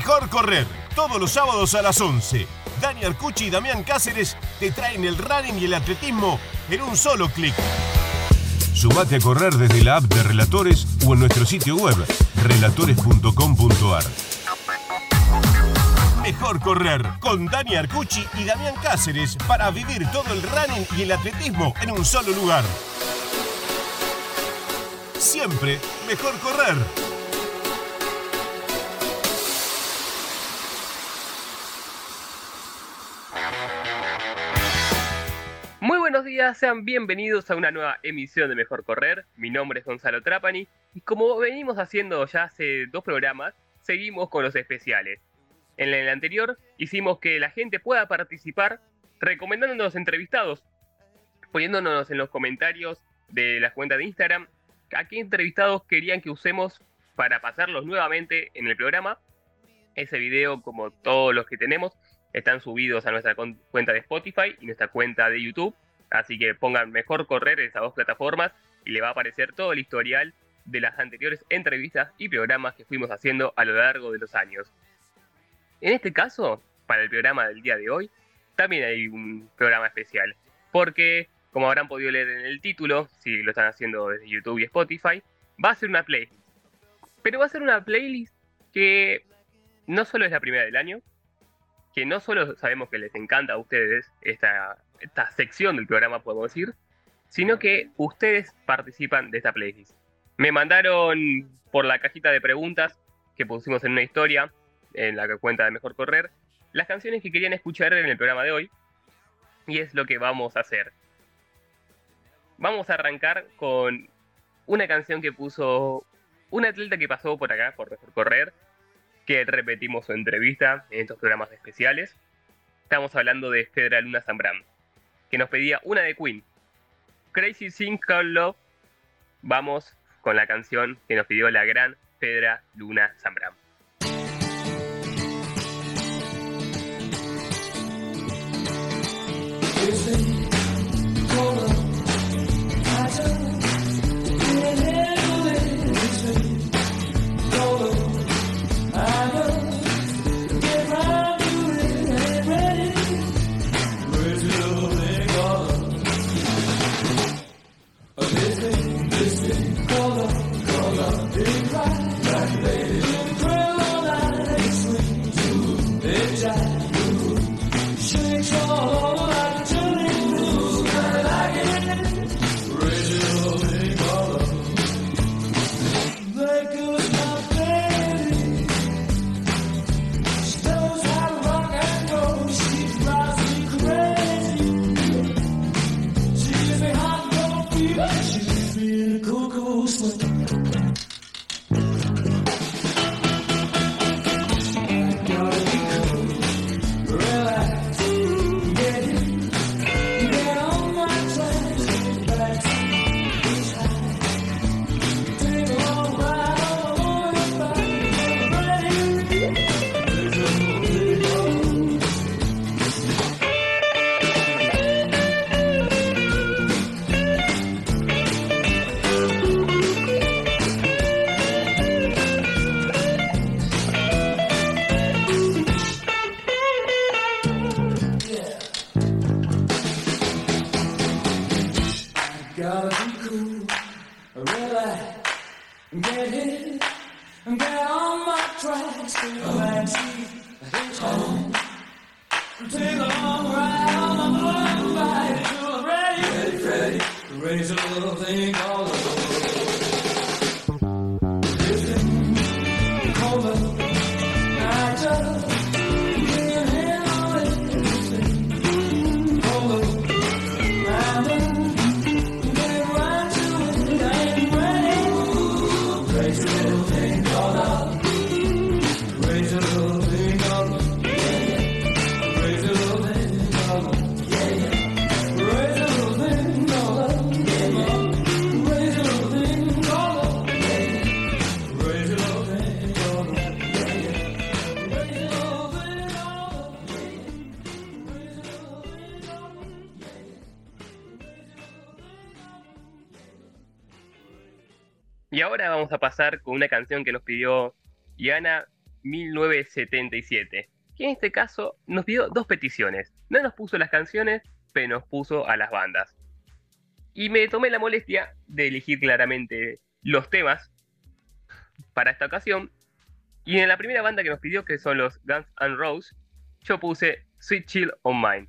Mejor correr, todos los sábados a las 11. Dani Arcucci y Damián Cáceres te traen el running y el atletismo en un solo clic. Sumate a correr desde la app de Relatores o en nuestro sitio web, relatores.com.ar. Mejor correr con Dani Arcucci y Damián Cáceres para vivir todo el running y el atletismo en un solo lugar. Siempre mejor correr. Días, sean bienvenidos a una nueva emisión de Mejor Correr. Mi nombre es Gonzalo Trapani y como venimos haciendo ya hace dos programas, seguimos con los especiales. En el anterior hicimos que la gente pueda participar recomendándonos entrevistados, poniéndonos en los comentarios de la cuenta de Instagram a qué entrevistados querían que usemos para pasarlos nuevamente en el programa. Ese video, como todos los que tenemos, están subidos a nuestra cuenta de Spotify y nuestra cuenta de YouTube. Así que pongan mejor correr en esas dos plataformas y le va a aparecer todo el historial de las anteriores entrevistas y programas que fuimos haciendo a lo largo de los años. En este caso, para el programa del día de hoy, también hay un programa especial, porque, como habrán podido leer en el título, si lo están haciendo desde YouTube y Spotify, va a ser una playlist. Pero va a ser una playlist que no solo es la primera del año, que no solo sabemos que les encanta a ustedes esta, esta sección del programa, podemos decir, sino que ustedes participan de esta playlist. Me mandaron por la cajita de preguntas que pusimos en una historia, en la cuenta de Mejor Correr, las canciones que querían escuchar en el programa de hoy, y es lo que vamos a hacer. Vamos a arrancar con una canción que puso un atleta que pasó por acá, por Mejor Correr, que repetimos su entrevista en estos programas especiales. Estamos hablando de Fedra Luna Zambram, que nos pedía una de Queen. Crazy Thing Called Love. Vamos con la canción que nos pidió la gran Fedra Luna Zambram. Y con una canción que nos pidió Iana 1977, que en este caso nos pidió dos peticiones. No nos puso las canciones, pero nos puso a las bandas. Y me tomé la molestia de elegir claramente los temas para esta ocasión. Y en la primera banda que nos pidió, que son los Guns N' Roses, yo puse Sweet Chill on Mine.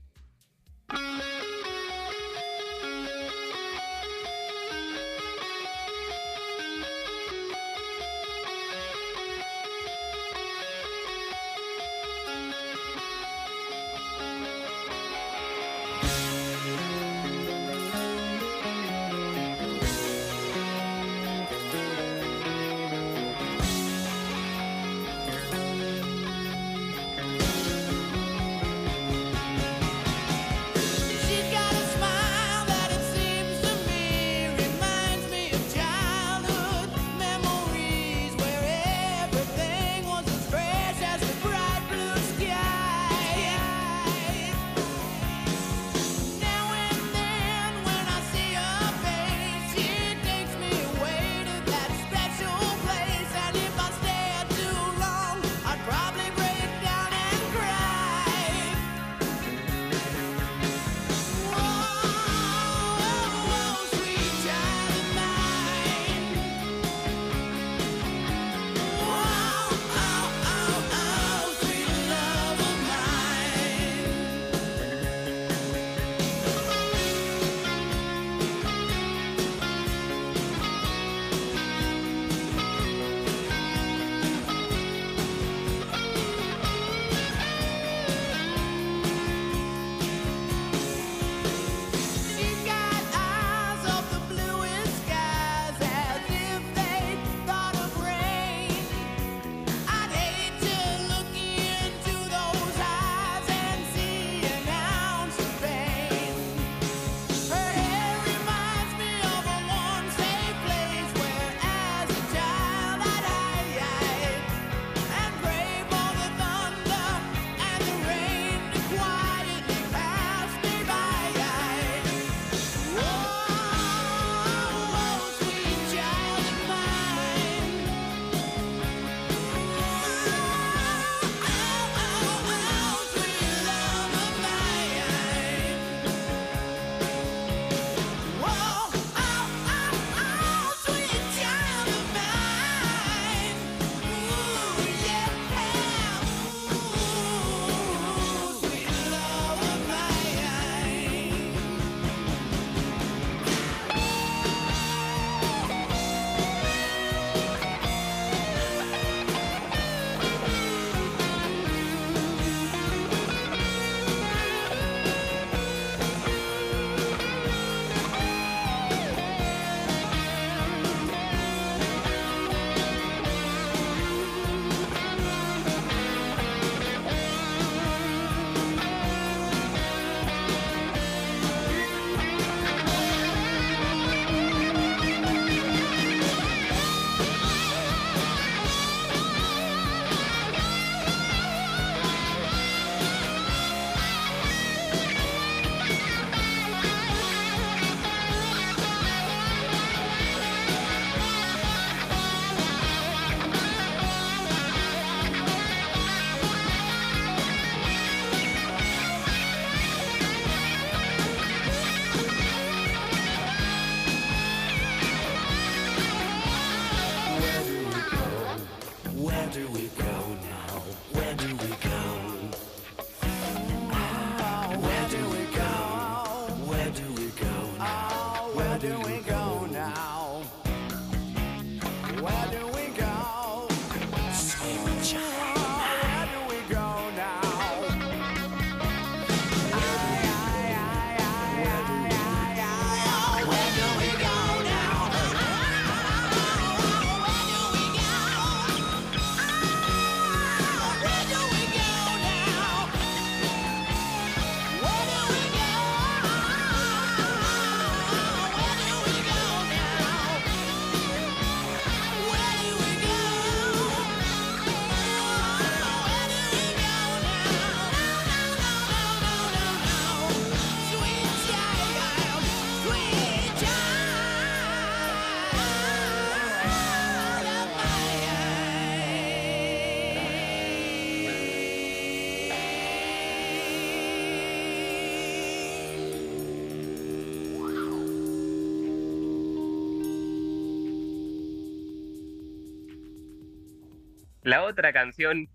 La otra canción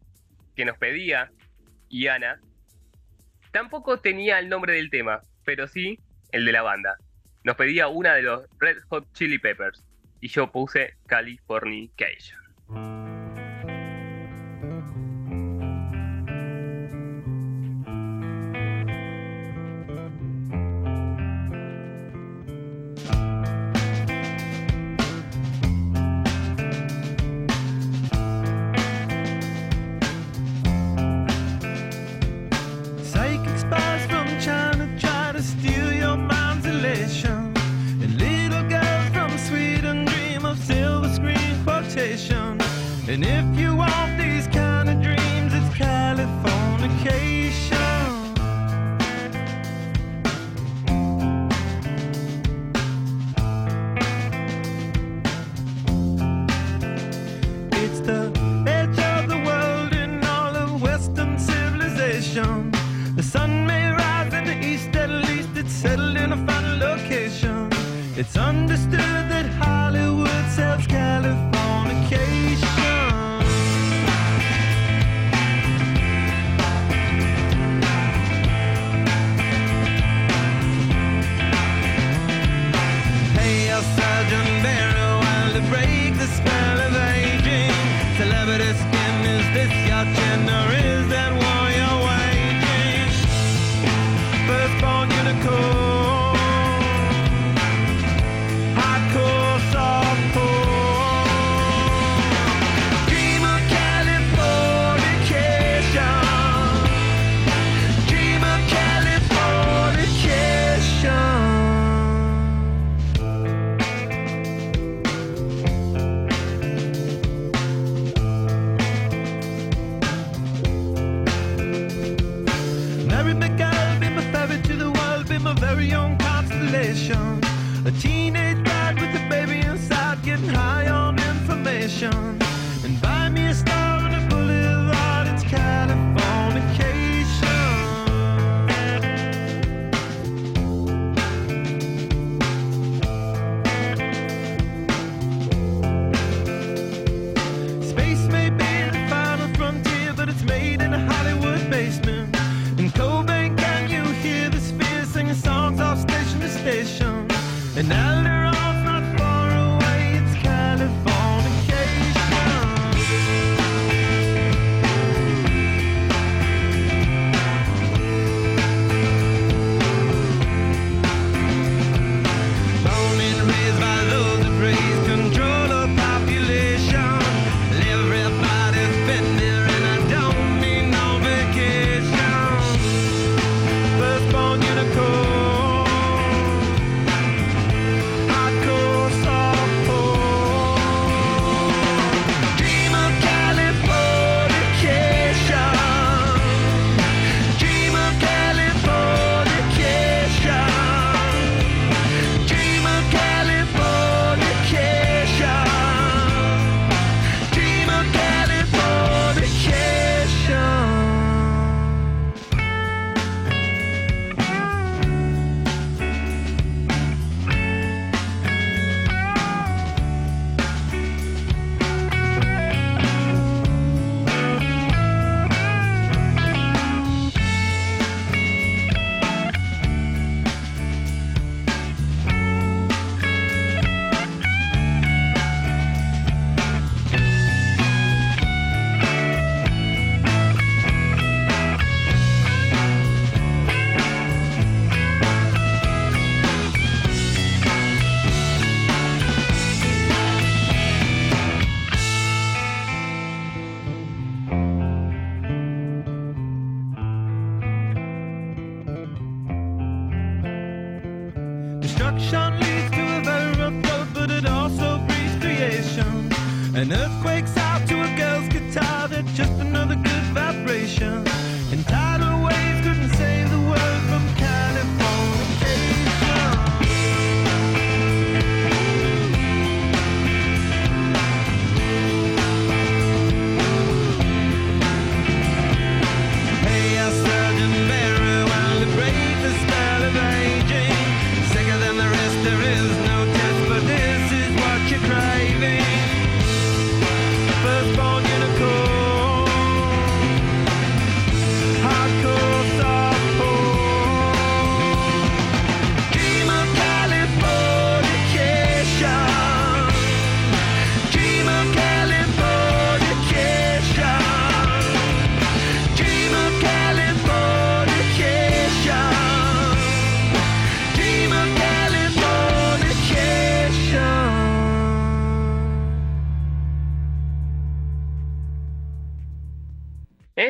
que nos pedía Iana tampoco tenía el nombre del tema, pero sí el de la banda. Nos pedía una de los Red Hot Chili Peppers y yo puse Californication. It's understood that Hollywood sells Californication.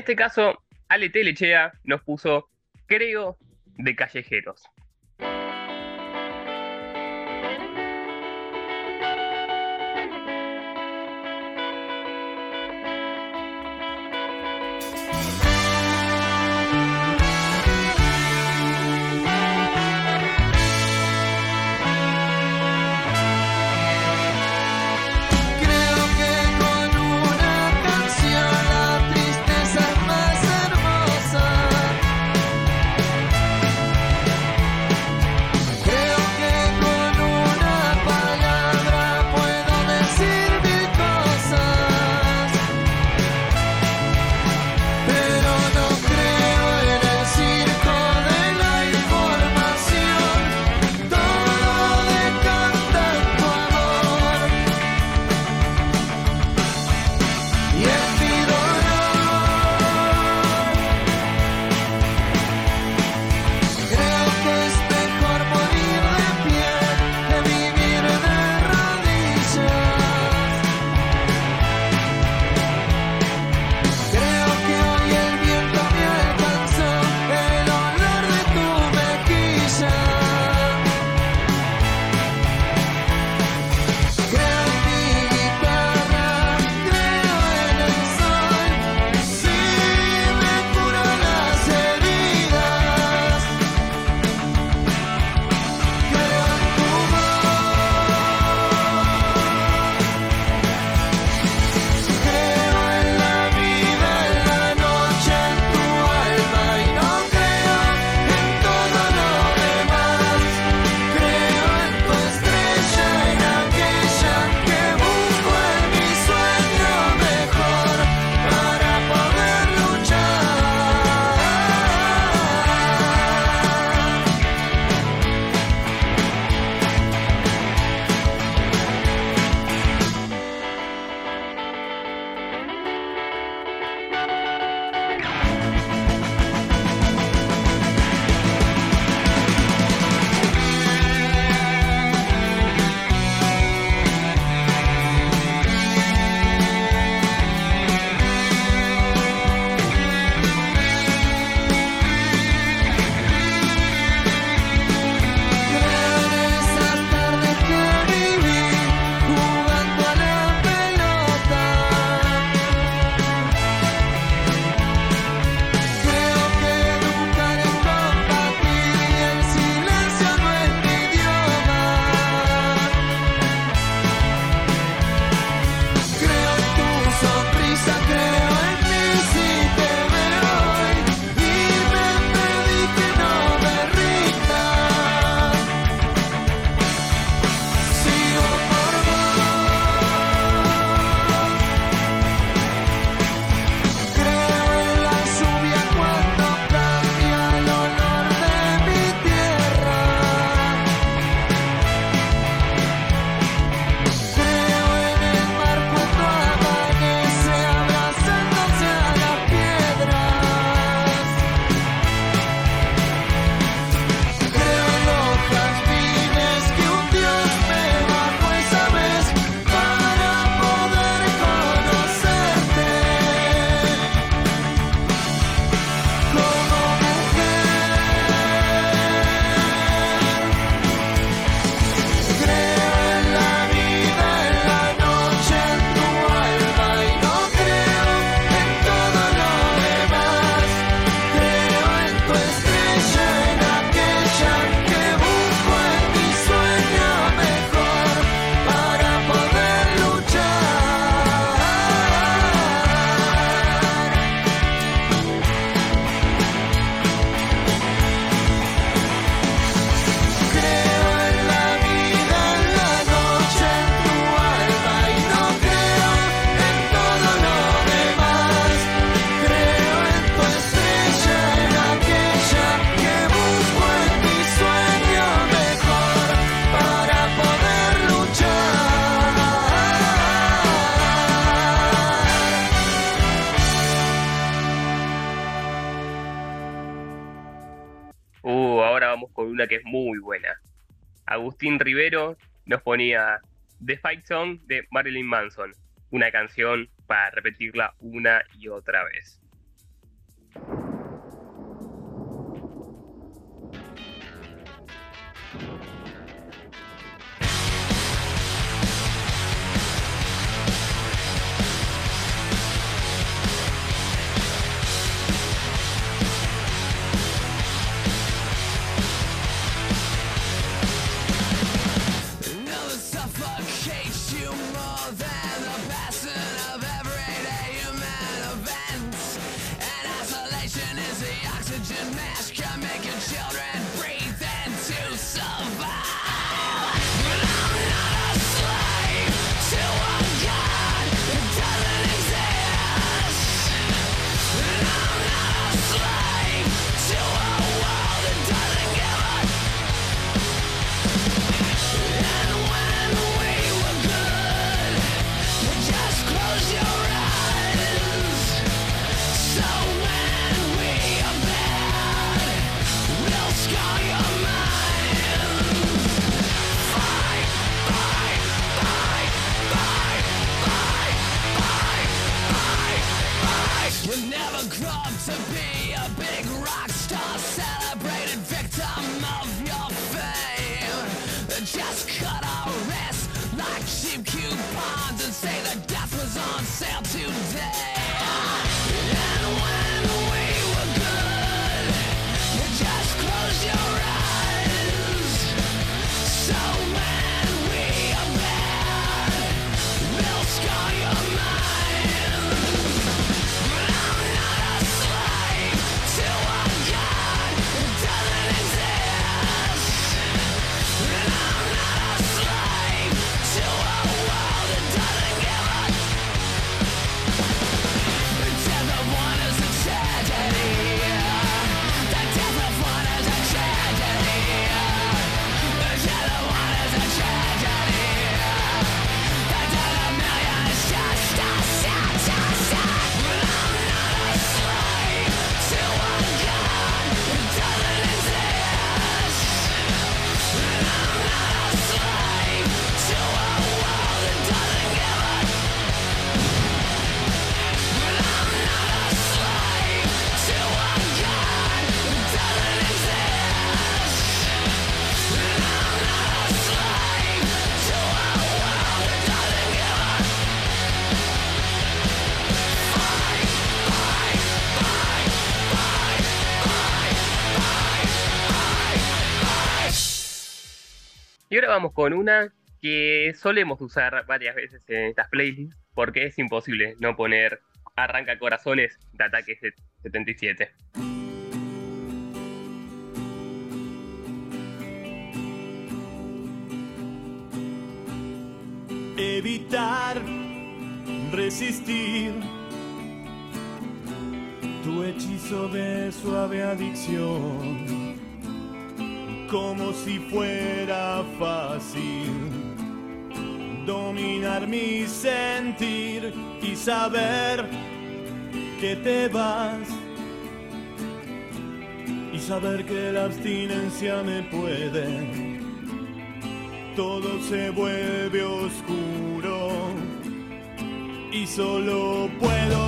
En este caso, Ale Telechea nos puso, creo, de callejeros. Agustín Rivero nos ponía The Fight Song de Marilyn Manson, una canción para repetirla una y otra vez. vamos con una que solemos usar varias veces en estas playlists, porque es imposible no poner Arranca Corazones de Ataque 77. Evitar, resistir tu hechizo de suave adicción como si fuera fácil dominar mi sentir y saber que te vas y saber que la abstinencia me puede. Todo se vuelve oscuro y solo puedo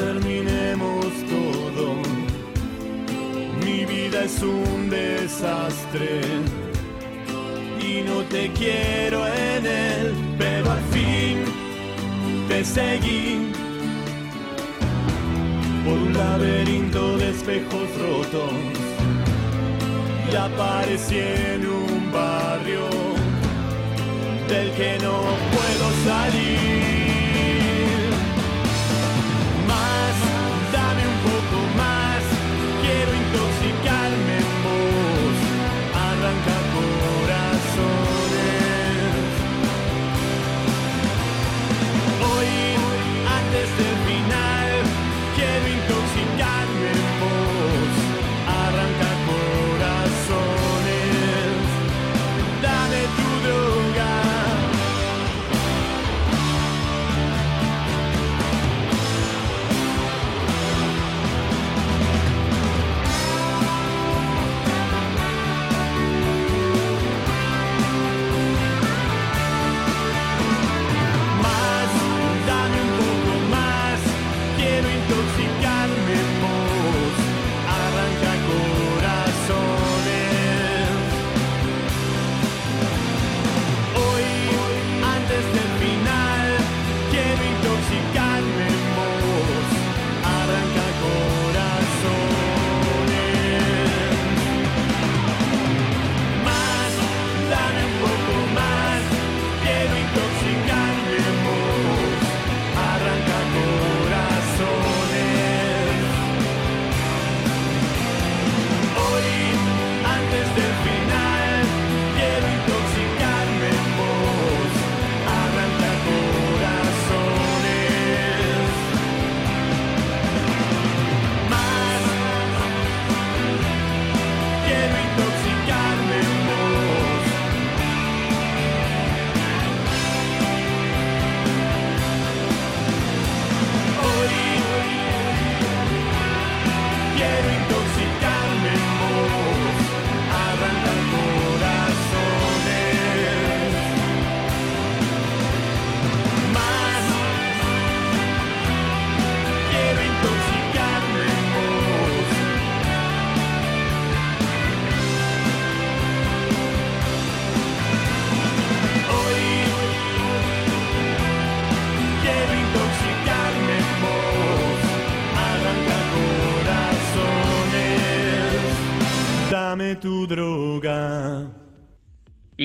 terminemos todo. Mi vida es un desastre y no te quiero en él, pero al fin te seguí por un laberinto de espejos rotos y aparecí en un barrio del que no puedo salir.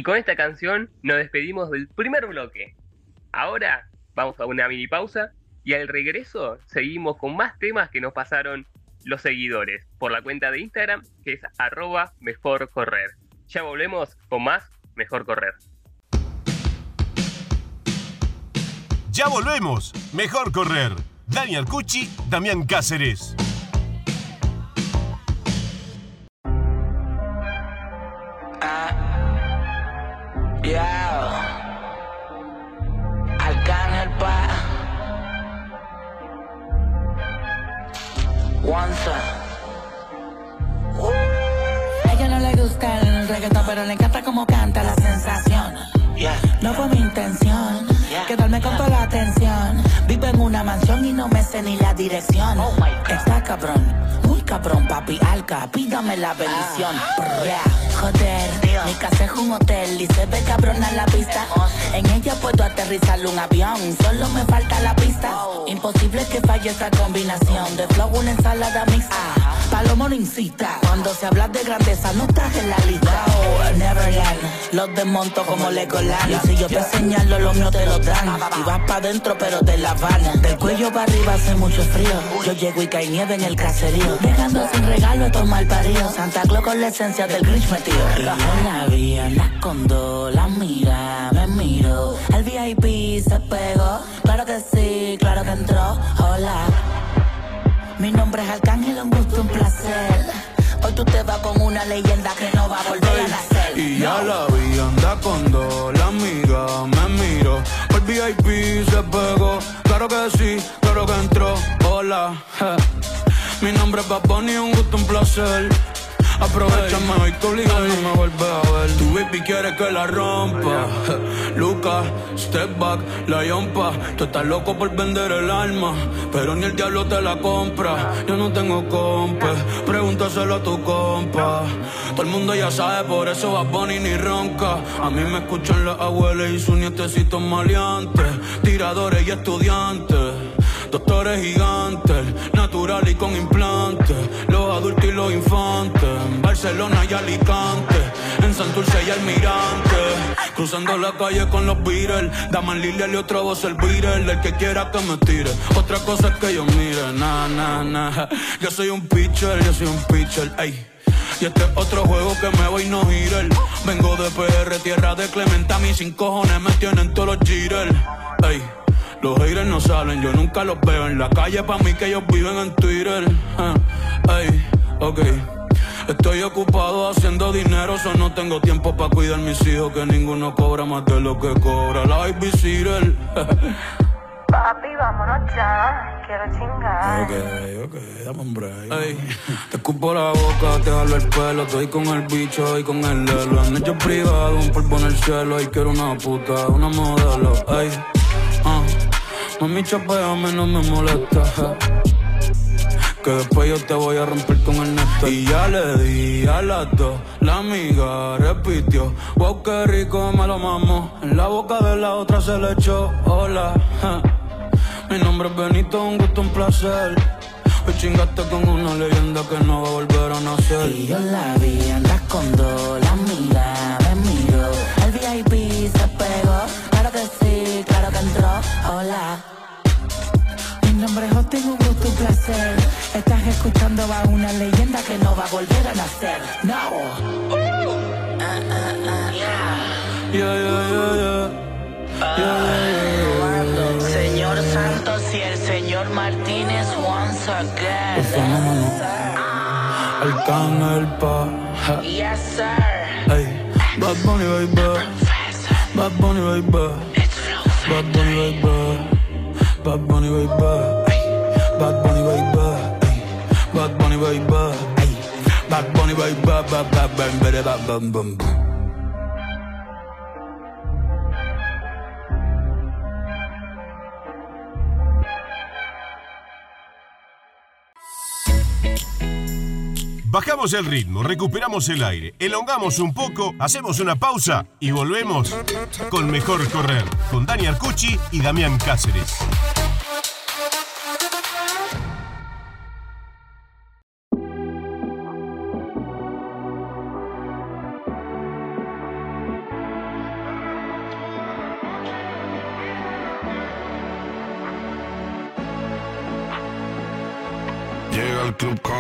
Con esta canción nos despedimos del primer bloque. Ahora vamos a una mini pausa y al regreso seguimos con más temas que nos pasaron los seguidores por la cuenta de Instagram que es arroba mejor correr. Ya volvemos con más mejor correr. Ya volvemos. Mejor correr. Daniel Cucci, Damián Cáceres. Pero le encanta como canta la sensación. Yeah. No fue mi intención Yeah. quedarme con toda la atención. Vivo en una mansión y no me sé ni la dirección. Oh. Está cabrón, muy cabrón, papi alca. Pídame la bendición. Brr, Joder, mi casa es un hotel y se ve cabrona la pista. En ella puedo aterrizar un avión, solo me falta la pista. Imposible que falle esta combinación de flow, una ensalada mixta. Palomo no incita, cuando se habla de grandeza no estás en la lista. Oh, Neverland, los desmonto como Legoland. Y si yo te señalo, los míos te lo dan. Y vas pa' dentro, pero te la van. Del cuello para arriba hace mucho frío. Yo llego y cae nieve en el caserío. Dejando sin regalo estos mal paridos. Santa Claus con la esencia del Grinch metido. Y yo la vi, anda con dos, la mira, me miro. El VIP se pegó, claro que sí, claro que entró. Hola. Mi nombre es Arcángel, un gusto, un placer. Hoy tú te vas con una leyenda que no va a volver a nacer. Y ya la vi, anda con dos, la amiga me miró. El VIP se pegó, claro que sí, claro que entró. Hola, je. mi nombre es Bad Bunny, un gusto, un placer. Aprovechame hoy que obligado no me vuelves a ver. Tu baby quiere que la rompa. Lucas, step back, la yompa. Tú estás loco por vender el alma, pero ni el diablo te la compra. Yo no tengo compa, pregúntaselo a tu compa. Todo el mundo ya sabe, por eso va Bunny ni ronca. A mí me escuchan las abuelas y sus nietecitos maleantes, tiradores y estudiantes. Doctores gigantes, natural y con implantes. Los adultos y los infantes. En Barcelona y Alicante. En Santurce y Almirante. Cruzando la calle con los Beatles. Daman Lilia y otra voz el Beatle. El que quiera que me tire. Otra cosa es que yo mire. Nah, nah, nah. Yo soy un pitcher, yo soy un pitcher. Ey. Y este es otro juego que me voy no girar. Vengo de PR, tierra de Clementa. Mis sin cojones me tienen todos los jitters. Ey. Los haters no salen, yo nunca los veo en la calle. Pa' mí que ellos viven en Twitter. Ey, ok. Estoy ocupado haciendo dinero, so no tengo tiempo para cuidar mis hijos. Que ninguno cobra más de lo que cobra la babysitter. Papi, vámonos ya. Quiero chingar. Ok, ok, dame un break. Ey, te escupo la boca, te jalo el pelo, estoy con el bicho y con el lelo. Han hecho privado, un polvo en el cielo y quiero una puta, una modelo. Ey, mami chapeame, no me molesta. Que después yo te voy a romper con el neto. Y ya le di a las dos, la amiga repitió. Wow, qué rico me lo mamo. En la boca de la otra se le echó. Hola. Mi nombre es Benito, un gusto, un placer. Hoy chingaste con una leyenda que no va a volver a nacer. Y yo la vi, andas con dos, la mira, me miro. El VIP se pegó, Hola. Mi nombre es Austin, un gusto, un placer. Estás escuchando a una leyenda que no va a volver a nacer. No. Yeah, yeah, yeah, yeah. Yeah, yeah. Señor Santos y el señor Martínez once again. El fenómeno. Arcángel pa. Yes, sir. Ey, Bad Bunny, baby. Bad Bunny, baby. Bad Bunny right back Bad Bunny right back Bad Bunny right back Bad Bunny right back Bad Bunny right back Bad Bunny right back Bad Bunny right back Bajamos el ritmo, recuperamos el aire, elongamos un poco, hacemos una pausa y volvemos con Mejor Correr, con Dani Arcucci y Damián Cáceres.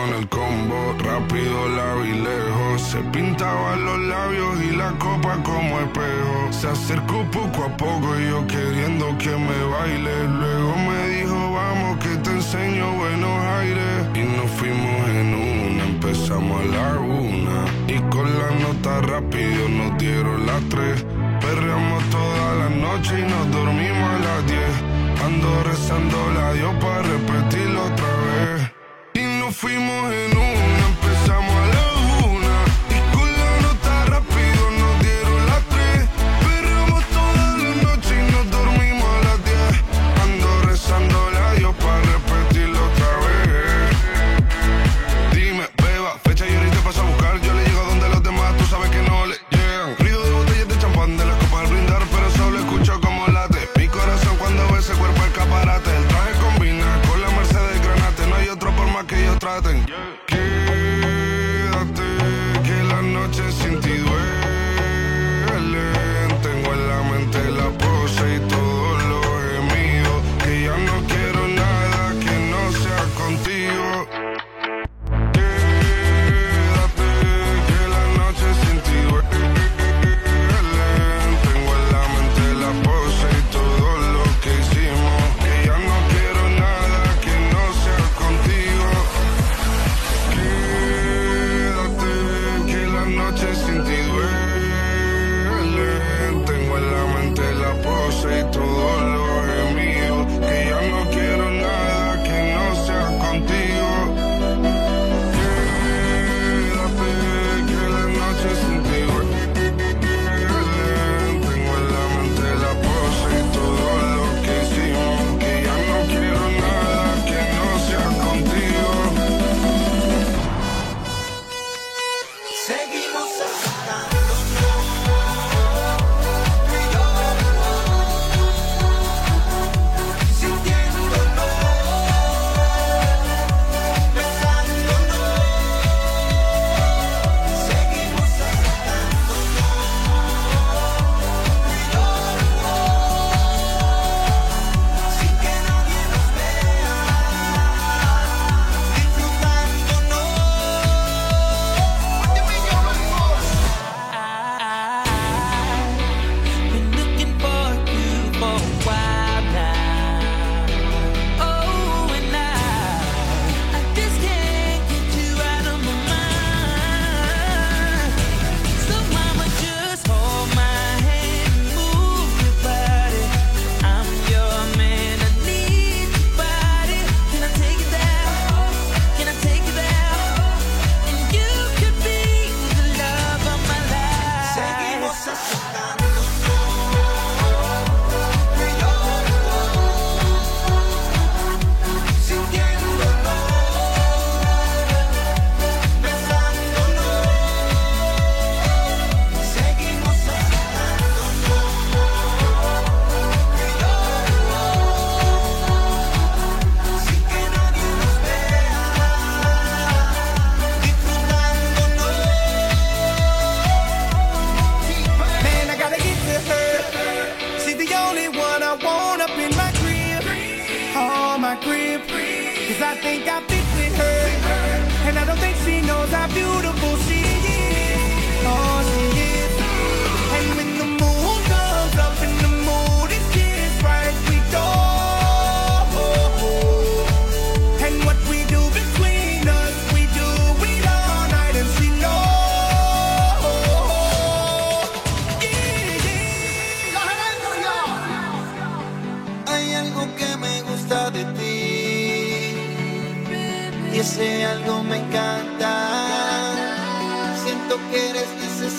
Con el combo, rápido la lejos. Se pintaba los labios y la copa como espejo. Se acercó poco a poco y yo queriendo que me baile. Luego me dijo, vamos que te enseño buenos aires. Y nos fuimos en una, empezamos a la una. Y con la nota rápido nos dieron las tres. Perreamos toda la noche y nos dormimos a las diez. Ando rezando la Dios para repetirlo otra vez fuimos en un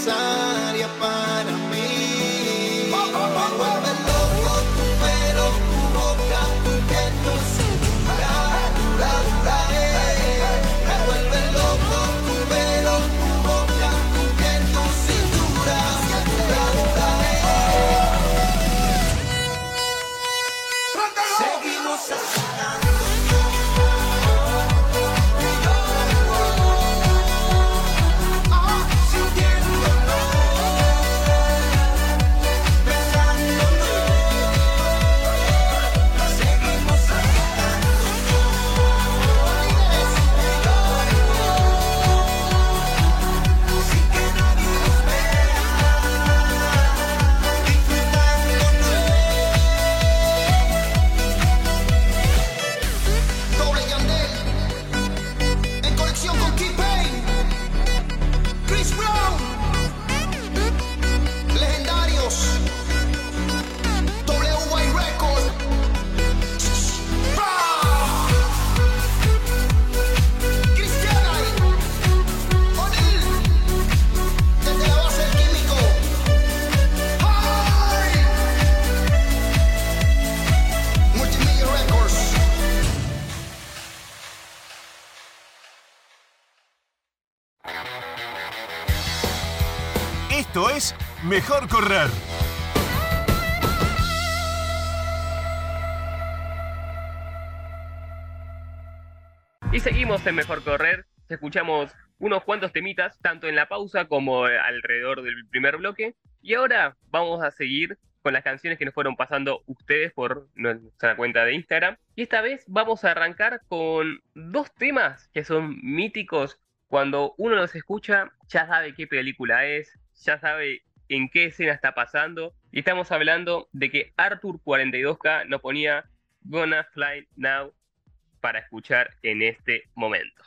sun. Correr. Y seguimos en Mejor Correr. Escuchamos unos cuantos temitas, tanto en la pausa como alrededor del primer bloque. Y ahora vamos a seguir con las canciones que nos fueron pasando ustedes por nuestra cuenta de Instagram. Y esta vez vamos a arrancar con dos temas que son míticos. Cuando uno los escucha, ya sabe qué película es, ya sabe en qué escena está pasando. Y estamos hablando de que Arthur 42K nos ponía Gonna Fly Now para escuchar en este momento.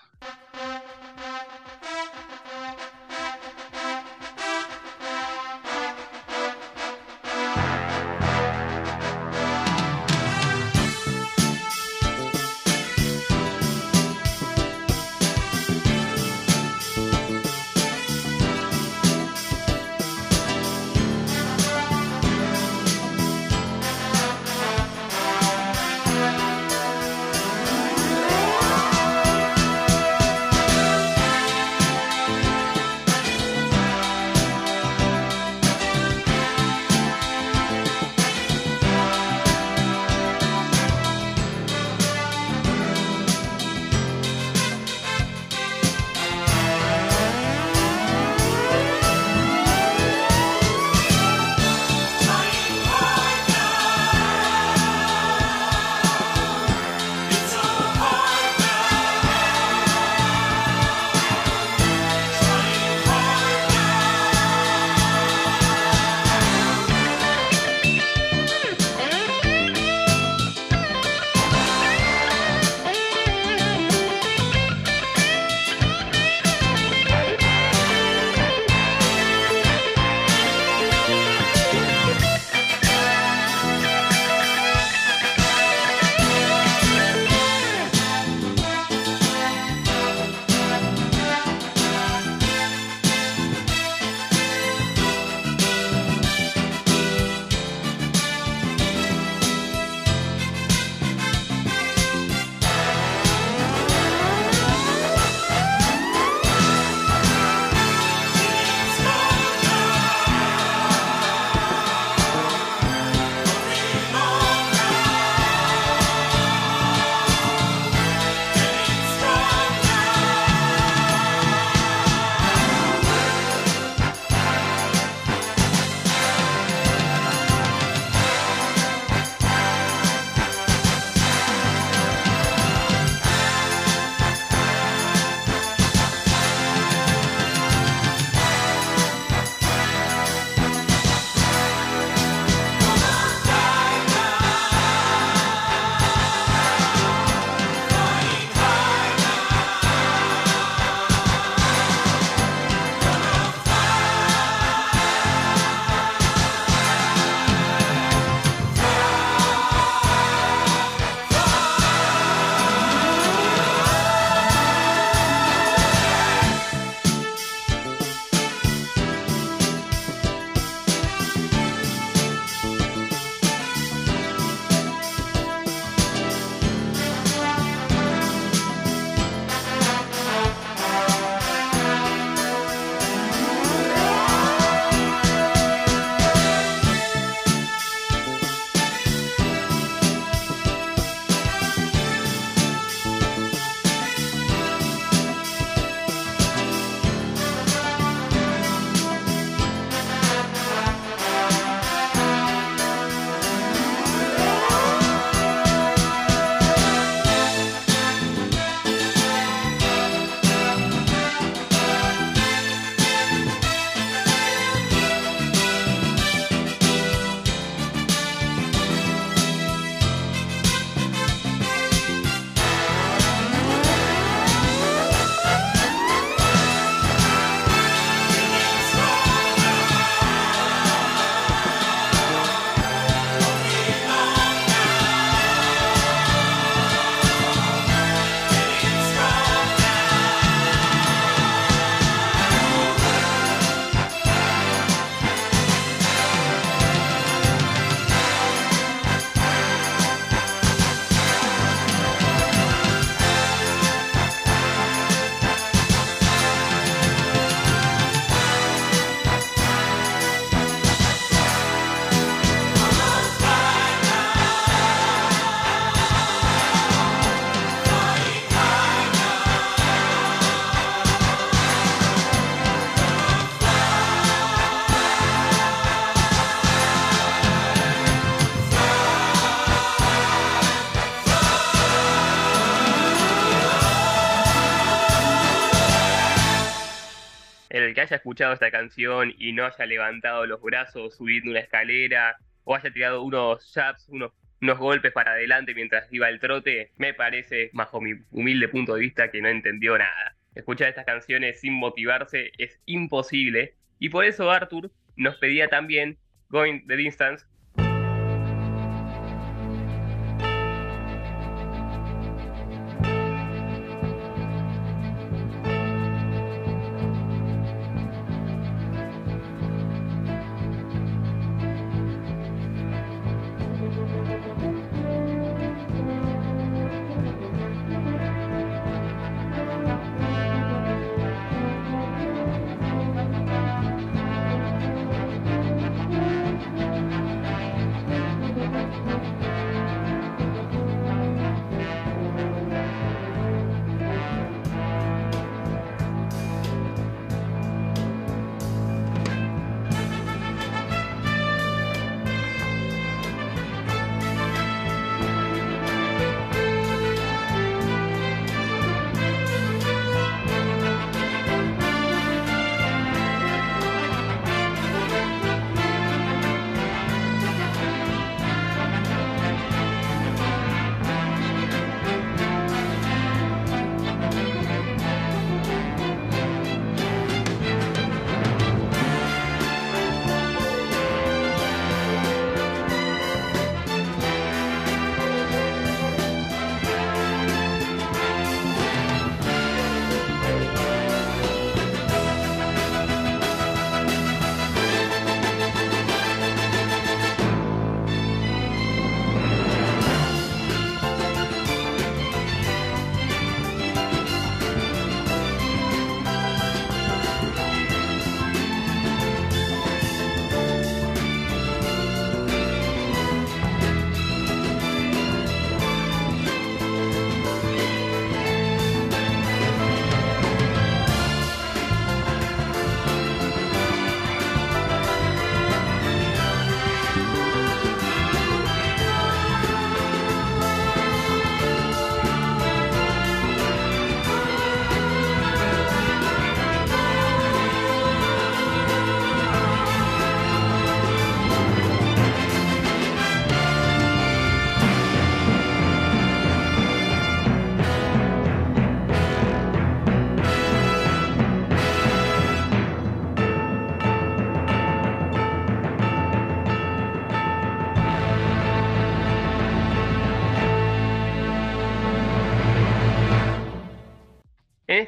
Haya escuchado esta canción y no haya levantado los brazos subiendo una escalera o haya tirado unos jabs, unos, unos golpes para adelante mientras iba el trote, me parece, bajo mi humilde punto de vista, que no entendió nada. Escuchar estas canciones sin motivarse es imposible y por eso Arthur nos pedía también Going the Distance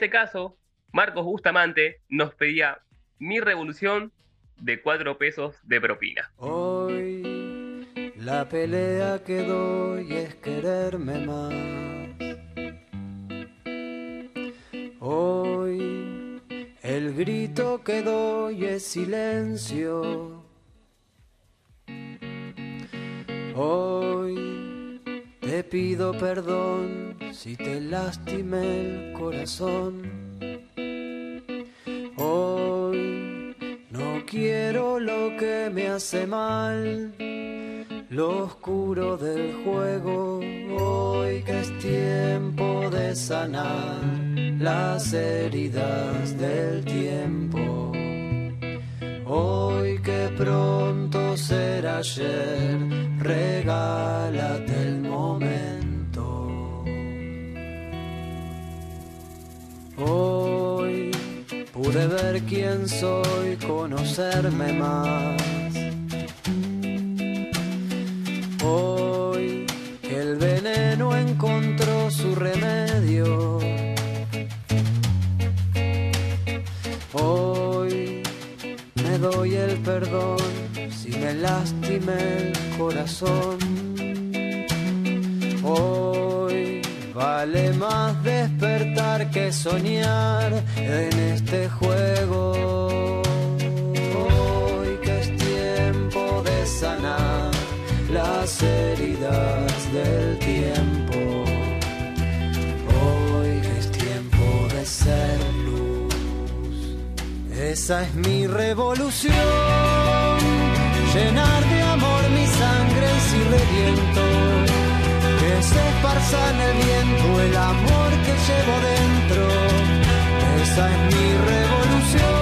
este caso, Marcos Bustamante nos pedía mi revolución de 4 pesos de propina. Hoy la pelea que doy es quererme más. Hoy el grito que doy es silencio. Hoy te pido perdón si te lastimé el corazón. Hoy no quiero lo que me hace mal, lo oscuro del juego. Hoy que es tiempo de sanar las heridas del tiempo. Hoy que pronto será ayer, regálate Hoy pude ver quién soy, conocerme más. Hoy el veneno encontró su remedio. Hoy me doy el perdón si me lastimé el corazón. Hoy vale más despertar que soñar en este juego. Hoy que es tiempo de sanar las heridas del tiempo. Hoy que es tiempo de ser luz. Esa es mi revolución. Llenar de amor mi sangre si reviento que esparza en el viento el amor que llevo dentro. Esa es mi revolución,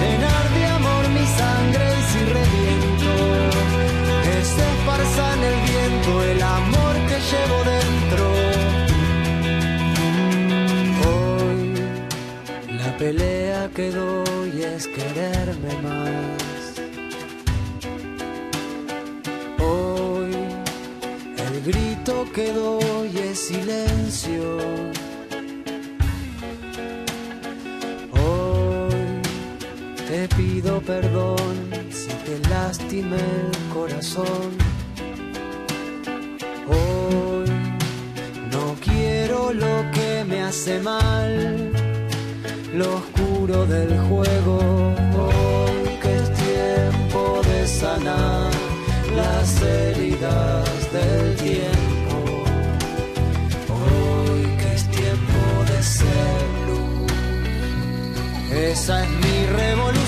llenar de amor mi sangre y si reviento. Que esparza en el viento el amor que llevo dentro. Hoy la pelea que doy es quererme más gesto que doy es silencio. Hoy te pido perdón si te lastimé el corazón. Hoy no quiero lo que me hace mal, lo oscuro del juego. Hoy que es tiempo de sanar las heridas del Esa es mi revolución.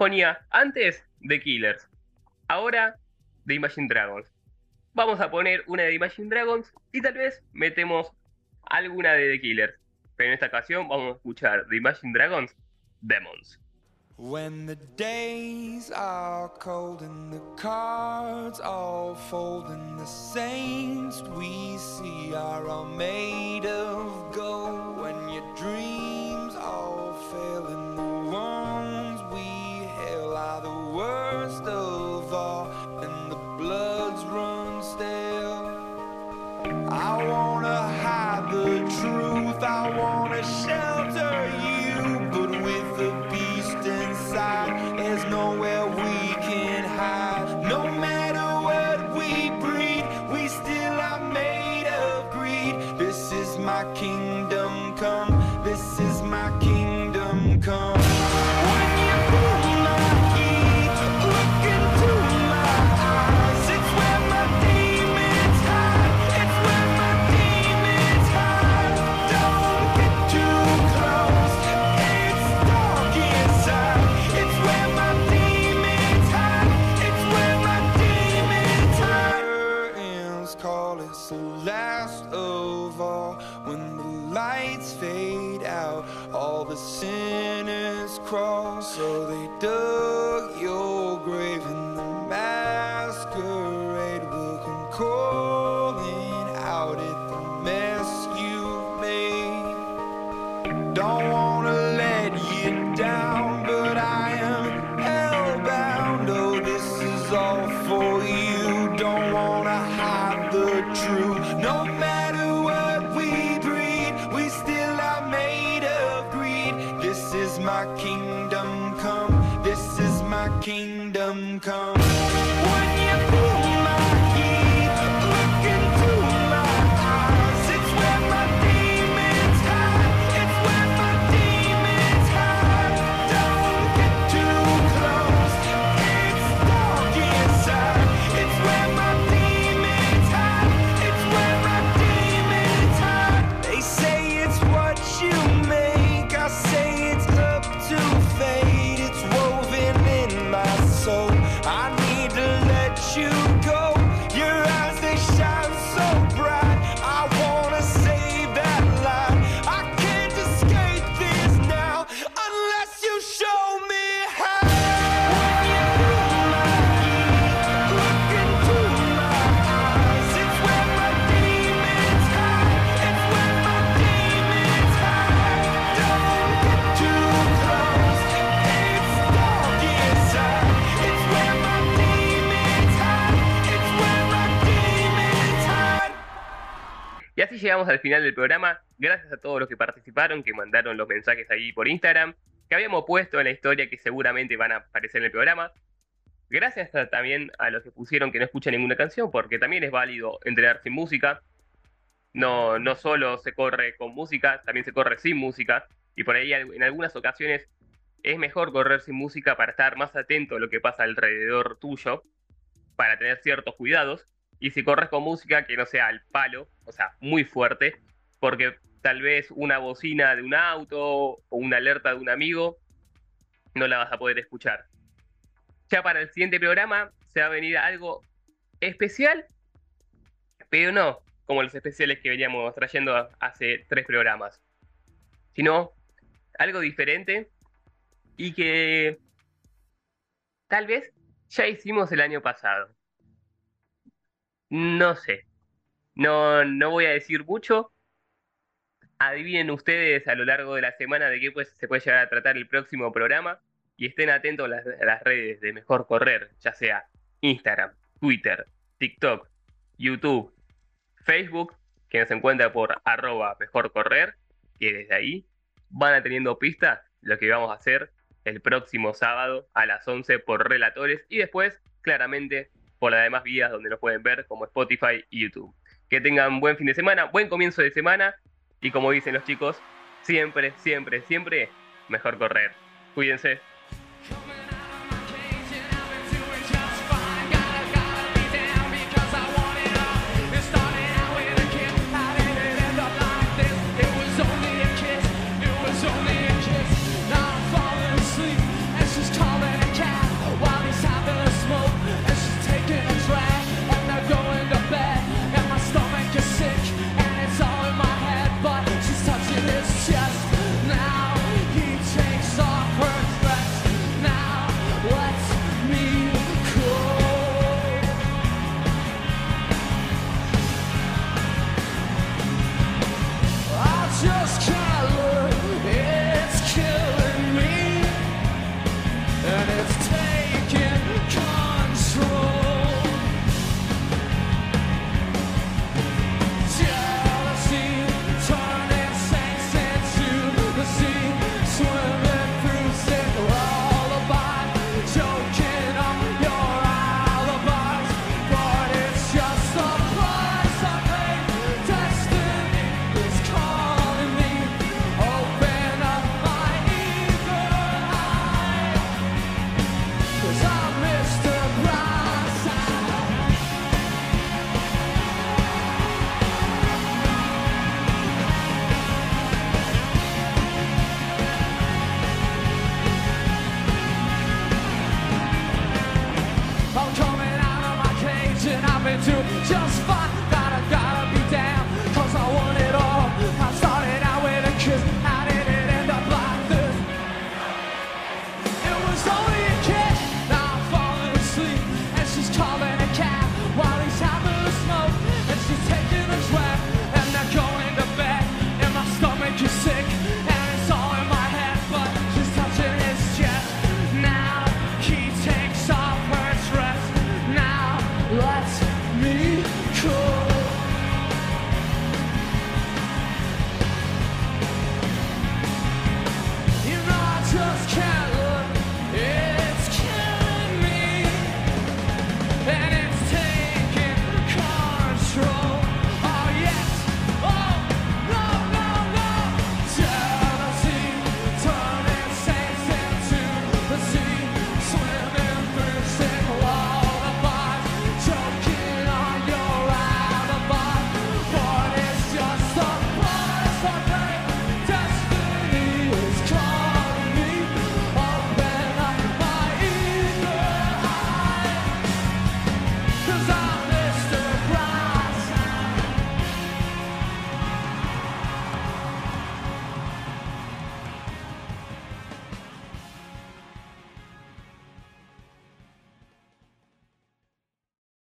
ponía antes The Killers, ahora The Imagine Dragons. Vamos a poner una de Imagine Dragons y tal vez metemos alguna de The Killers. Pero en esta ocasión vamos a escuchar The Imagine Dragons, Demons. When the days are cold the cards all fold the saints we see are all made of gold. Al final del programa. Gracias a todos los que participaron, que mandaron los mensajes ahí por Instagram, que habíamos puesto en la historia que seguramente van a aparecer en el programa. Gracias también a los que pusieron que no escuchan ninguna canción, porque también es válido entrenar sin música. No, no solo se corre con música, también se corre sin música. Y por ahí en algunas ocasiones es mejor correr sin música para estar más atento a lo que pasa alrededor tuyo, para tener ciertos cuidados. Y si corres con música que no sea al palo, o sea, muy fuerte, porque tal vez una bocina de un auto o una alerta de un amigo no la vas a poder escuchar. Ya para el siguiente programa se va a venir algo especial, pero no como los especiales que veníamos trayendo hace tres programas, sino algo diferente y que tal vez ya hicimos el año pasado. No sé. No, no voy a decir mucho. Adivinen ustedes a lo largo de la semana de qué pues, se puede llegar a tratar el próximo programa y estén atentos a las, redes de Mejor Correr, ya sea Instagram, Twitter, TikTok, YouTube, Facebook, que nos encuentra por arroba Mejor Correr, que desde ahí van teniendo pistas lo que vamos a hacer el próximo sábado a las 11 por Relatores y después, claramente, por las demás vías donde nos pueden ver como Spotify y YouTube. Que tengan buen fin de semana, buen comienzo de semana y como dicen los chicos, siempre, siempre, siempre mejor correr. Cuídense.